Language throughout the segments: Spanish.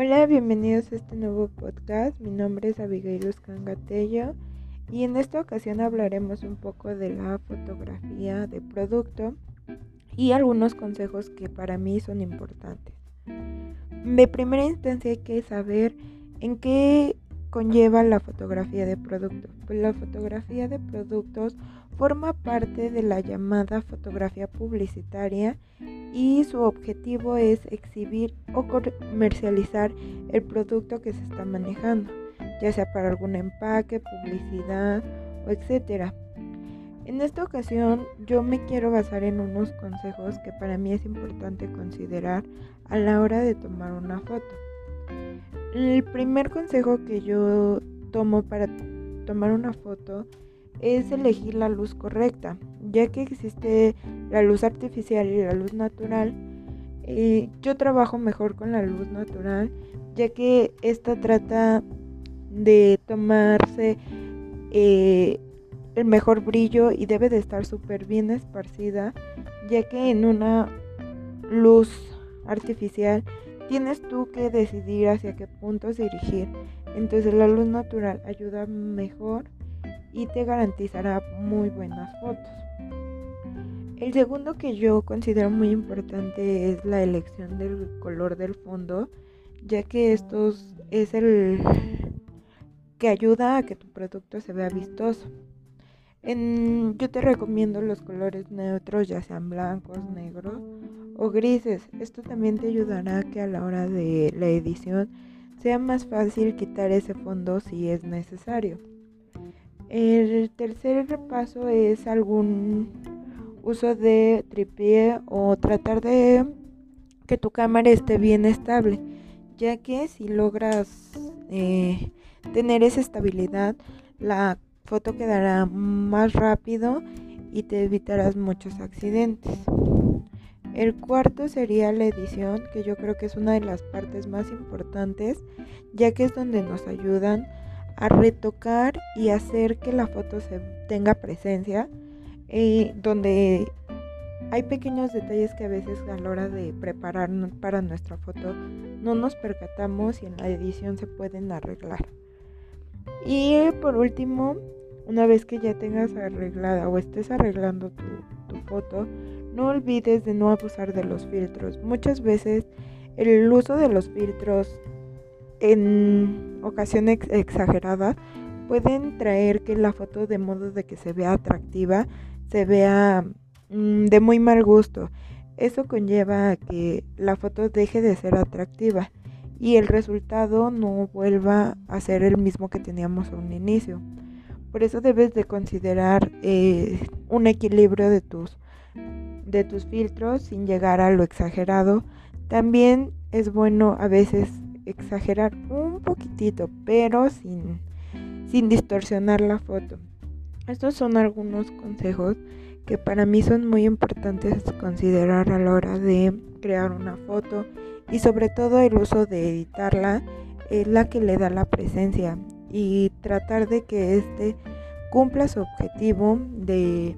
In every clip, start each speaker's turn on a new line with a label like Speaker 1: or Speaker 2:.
Speaker 1: Hola, bienvenidos a este nuevo podcast. Mi nombre es Abigail Uscangatello y en esta ocasión hablaremos un poco de la fotografía de producto y algunos consejos que para mí son importantes. De primera instancia hay que saber en qué conlleva la fotografía de productos. Pues la fotografía de productos forma parte de la llamada fotografía publicitaria y su objetivo es exhibir o comercializar el producto que se está manejando, ya sea para algún empaque, publicidad o etcétera. En esta ocasión yo me quiero basar en unos consejos que para mí es importante considerar a la hora de tomar una foto. El primer consejo que yo tomo para tomar una foto es elegir la luz correcta, ya que existe la luz artificial y la luz natural. Eh, yo trabajo mejor con la luz natural, ya que esta trata de tomarse eh, el mejor brillo y debe de estar súper bien esparcida, ya que en una luz artificial tienes tú que decidir hacia qué puntos dirigir. Entonces la luz natural ayuda mejor y te garantizará muy buenas fotos. El segundo que yo considero muy importante es la elección del color del fondo, ya que esto es el que ayuda a que tu producto se vea vistoso. yo te recomiendo los colores neutros, ya sean blancos, negros o grises. Esto también te ayudará a que a la hora de la edición sea más fácil quitar ese fondo si es necesario. El tercer paso es algún uso de tripié o tratar de que tu cámara esté bien estable, ya que si logras eh, tener esa estabilidad, la foto quedará más rápido y te evitarás muchos accidentes. El cuarto sería la edición, que yo creo que es una de las partes más importantes, ya que es donde nos ayudan a retocar y hacer que la foto se tenga presencia, y donde hay pequeños detalles que a veces a la hora de preparar para nuestra foto no nos percatamos y en la edición se pueden arreglar. Y por último, una vez que ya tengas arreglada o estés arreglando tu foto, no olvides de no abusar de los filtros. Muchas veces el uso de los filtros en ocasiones exageradas pueden traer que la foto de modo de que se vea atractiva, se vea mm, de muy mal gusto. Eso conlleva a que la foto deje de ser atractiva y el resultado no vuelva a ser el mismo que teníamos a un inicio. Por eso debes de considerar eh, un equilibrio de tus de tus filtros sin llegar a lo exagerado. También es bueno a veces exagerar un poquitito, pero sin, sin distorsionar la foto. Estos son algunos consejos que para mí son muy importantes considerar a la hora de crear una foto y sobre todo el uso de editarla es la que le da la presencia y tratar de que este cumpla su objetivo de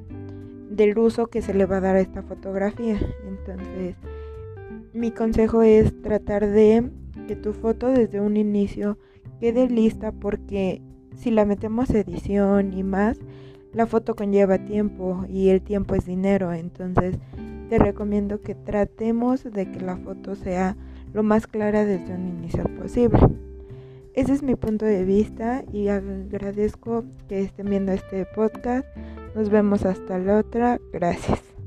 Speaker 1: del uso que se le va a dar a esta fotografía. Entonces, mi consejo es tratar de que tu foto desde un inicio quede lista porque si la metemos edición y más, la foto conlleva tiempo y el tiempo es dinero. Entonces, te recomiendo que tratemos de que la foto sea lo más clara desde un inicio posible. Ese es mi punto de vista y agradezco que estén viendo este podcast. Nos vemos hasta la otra. Gracias.